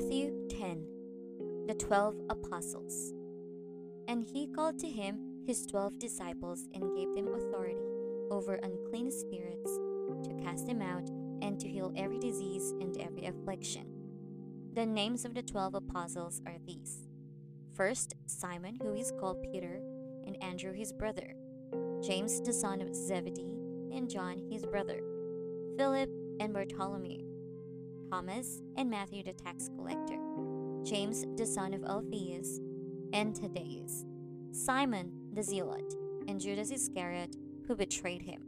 Matthew 10 The Twelve Apostles. And he called to him his twelve disciples and gave them authority over unclean spirits to cast them out and to heal every disease and every affliction. The names of the twelve apostles are these First, Simon, who is called Peter, and Andrew his brother, James the son of Zebedee, and John his brother, Philip and Bartholomew, Thomas and Matthew the tax collector, James the son of Alphaeus, and Thaddeus, Simon the zealot, and Judas Iscariot, who betrayed him.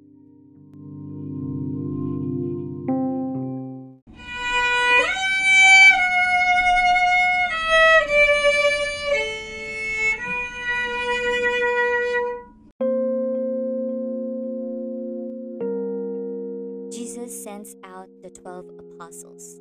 Jesus sends out the 12 apostles.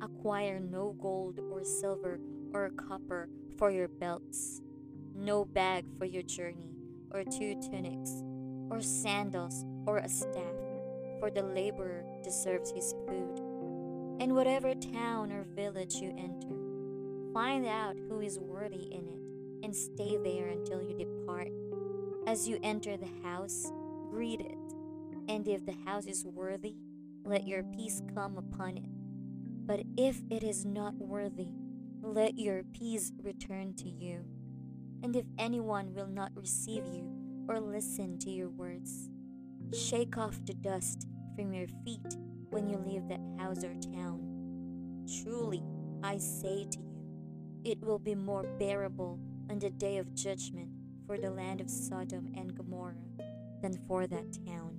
Acquire no gold or silver or copper for your belts, no bag for your journey, or two tunics, or sandals, or a staff, for the laborer deserves his food. In whatever town or village you enter, find out who is worthy in it, and stay there until you depart. As you enter the house, greet it and if the house is worthy, let your peace come upon it. But if it is not worthy, let your peace return to you. And if anyone will not receive you or listen to your words, shake off the dust from your feet when you leave that house or town. Truly, I say to you, it will be more bearable on the day of judgment for the land of Sodom and Gomorrah than for that town.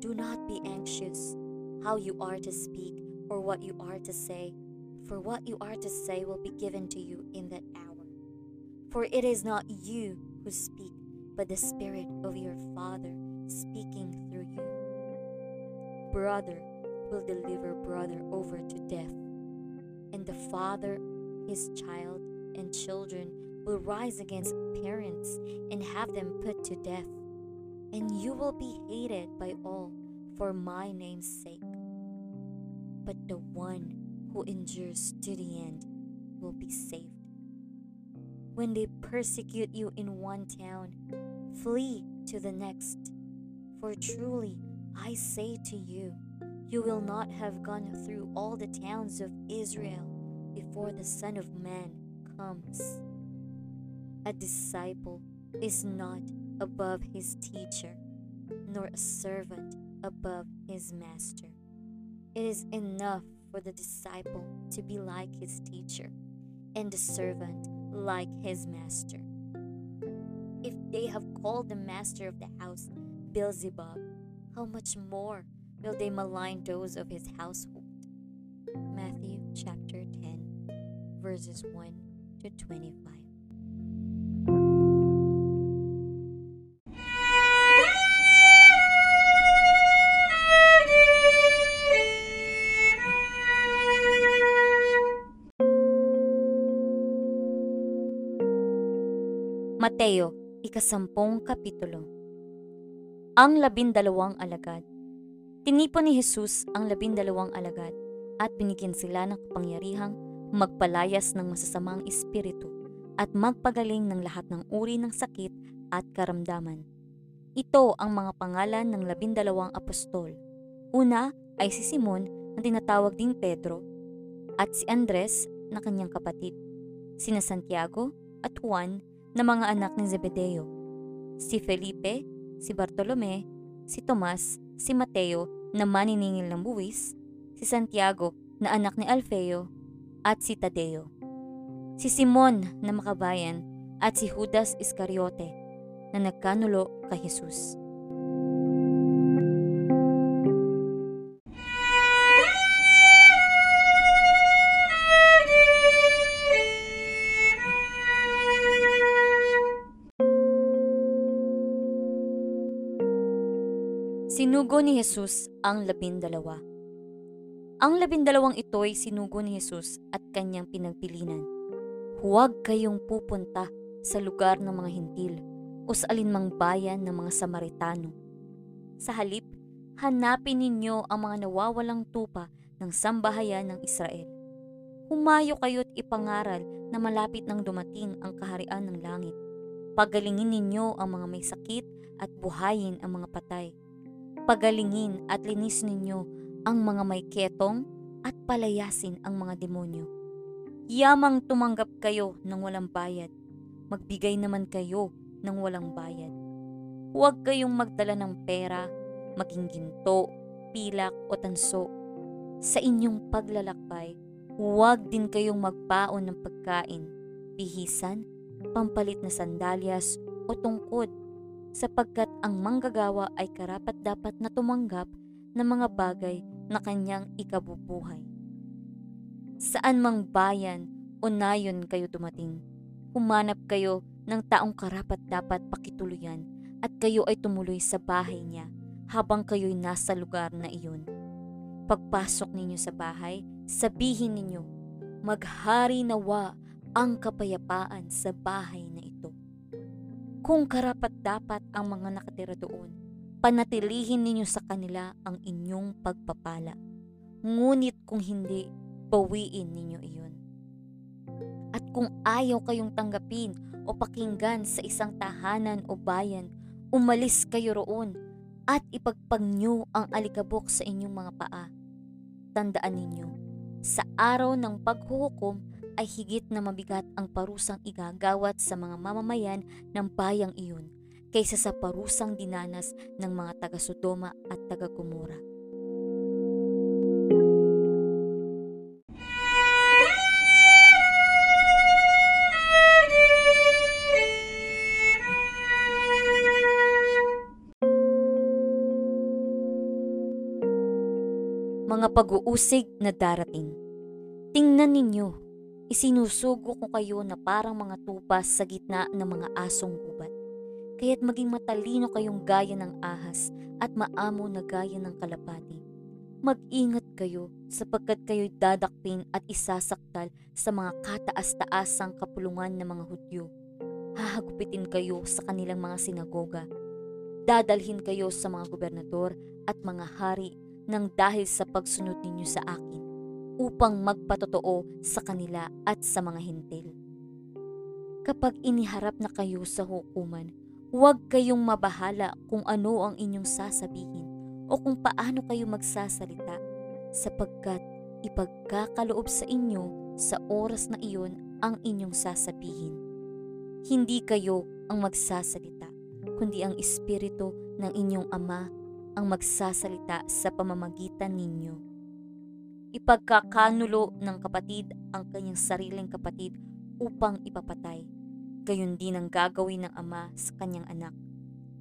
do not be anxious how you are to speak or what you are to say, for what you are to say will be given to you in that hour. For it is not you who speak, but the Spirit of your Father speaking through you. Brother will deliver brother over to death, and the father his child, and children will rise against parents and have them put to death and you will be hated by all for my name's sake. But the one who endures to the end will be saved. When they persecute you in one town, flee to the next. For truly, I say to you, you will not have gone through all the towns of Israel before the Son of Man comes. A disciple is not above his teacher, nor a servant above his master. It is enough for the disciple to be like his teacher, and the servant like his master. If they have called the master of the house Beelzebub, how much more will they malign those of his household? Matthew chapter 10, verses 1 to 25. Mateo, ikasampung kapitulo. Ang labindalawang alagad. Tinipon ni Jesus ang labindalawang alagad at binigyan sila ng kapangyarihang magpalayas ng masasamang espiritu at magpagaling ng lahat ng uri ng sakit at karamdaman. Ito ang mga pangalan ng labindalawang apostol. Una ay si Simon na tinatawag ding Pedro at si Andres na kanyang kapatid, sina Santiago at Juan na mga anak ni Zebedeo, si Felipe, si Bartolome, si Tomas, si Mateo na maniningil ng buwis, si Santiago na anak ni Alfeo at si Tadeo, si Simon na makabayan at si Judas Iscariote na nagkanulo kay Jesus. Sinugo ni Jesus ang labindalawa. Ang labindalawang ito ay sinugo ni Jesus at kanyang pinagpilinan. Huwag kayong pupunta sa lugar ng mga hintil o sa alinmang bayan ng mga Samaritano. Sa halip, hanapin ninyo ang mga nawawalang tupa ng sambahayan ng Israel. Humayo kayo't ipangaral na malapit nang dumating ang kaharian ng langit. Pagalingin ninyo ang mga may sakit at buhayin ang mga patay pagalingin at linis ninyo ang mga may ketong at palayasin ang mga demonyo. Yamang tumanggap kayo ng walang bayad, magbigay naman kayo ng walang bayad. Huwag kayong magdala ng pera, maging ginto, pilak o tanso. Sa inyong paglalakbay, huwag din kayong magpaon ng pagkain, bihisan, pampalit na sandalyas o tungkod sapagkat ang manggagawa ay karapat-dapat na tumanggap ng mga bagay na kanyang ikabubuhay. Saan mang bayan o nayon kayo dumating, humanap kayo ng taong karapat-dapat pakituluyan at kayo ay tumuloy sa bahay niya habang kayo'y nasa lugar na iyon. Pagpasok ninyo sa bahay, sabihin ninyo, maghari nawa ang kapayapaan sa bahay na kung karapat-dapat ang mga nakatira doon. Panatilihin ninyo sa kanila ang inyong pagpapala. Ngunit kung hindi, bawiin ninyo iyon. At kung ayaw kayong tanggapin o pakinggan sa isang tahanan o bayan, umalis kayo roon at ipagpag nyo ang alikabok sa inyong mga paa. Tandaan ninyo, sa araw ng paghuhukom ay higit na mabigat ang parusang igagawat sa mga mamamayan ng bayang iyon kaysa sa parusang dinanas ng mga taga-Sodoma at taga-Gomora. Mga pag-uusig na darating. Tingnan ninyo Isinusugo ko kayo na parang mga tupas sa gitna ng mga asong gubat. Kaya't maging matalino kayong gaya ng ahas at maamo na gaya ng kalapati. Mag-ingat kayo sapagkat kayo'y dadakpin at isasaktal sa mga kataas-taasang kapulungan ng mga Hudyo. Hahagupitin kayo sa kanilang mga sinagoga. Dadalhin kayo sa mga gobernador at mga hari nang dahil sa pagsunod ninyo sa akin upang magpatotoo sa kanila at sa mga hintil. Kapag iniharap na kayo sa hukuman, huwag kayong mabahala kung ano ang inyong sasabihin o kung paano kayo magsasalita sapagkat ipagkakaloob sa inyo sa oras na iyon ang inyong sasabihin. Hindi kayo ang magsasalita, kundi ang Espiritu ng inyong Ama ang magsasalita sa pamamagitan ninyo ipagkakanulo ng kapatid ang kanyang sariling kapatid upang ipapatay. Gayon din ang gagawin ng ama sa kanyang anak.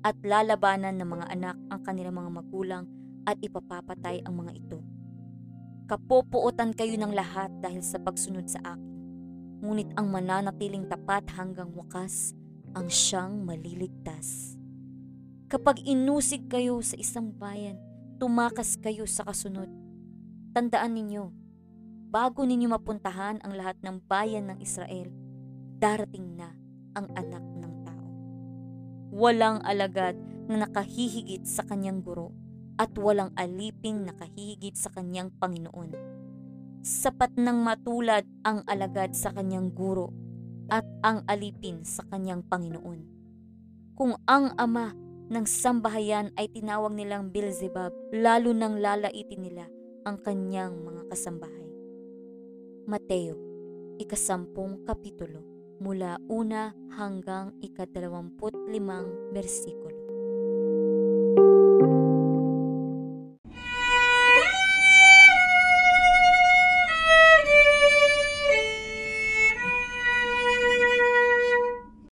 At lalabanan ng mga anak ang kanilang mga magulang at ipapapatay ang mga ito. Kapopuotan kayo ng lahat dahil sa pagsunod sa akin. Ngunit ang mananatiling tapat hanggang wakas ang siyang maliligtas. Kapag inusig kayo sa isang bayan, tumakas kayo sa kasunod Tandaan ninyo, bago ninyo mapuntahan ang lahat ng bayan ng Israel, darating na ang anak ng tao. Walang alagad na nakahihigit sa kanyang guro at walang aliping nakahigit sa kanyang Panginoon. Sapat ng matulad ang alagad sa kanyang guro at ang alipin sa kanyang Panginoon. Kung ang ama ng sambahayan ay tinawag nilang Beelzebub, lalo nang lalaitin nila ang kanyang mga kasambahay. Mateo, ikasampung kapitulo, mula una hanggang ikadalawamput limang bersikulo.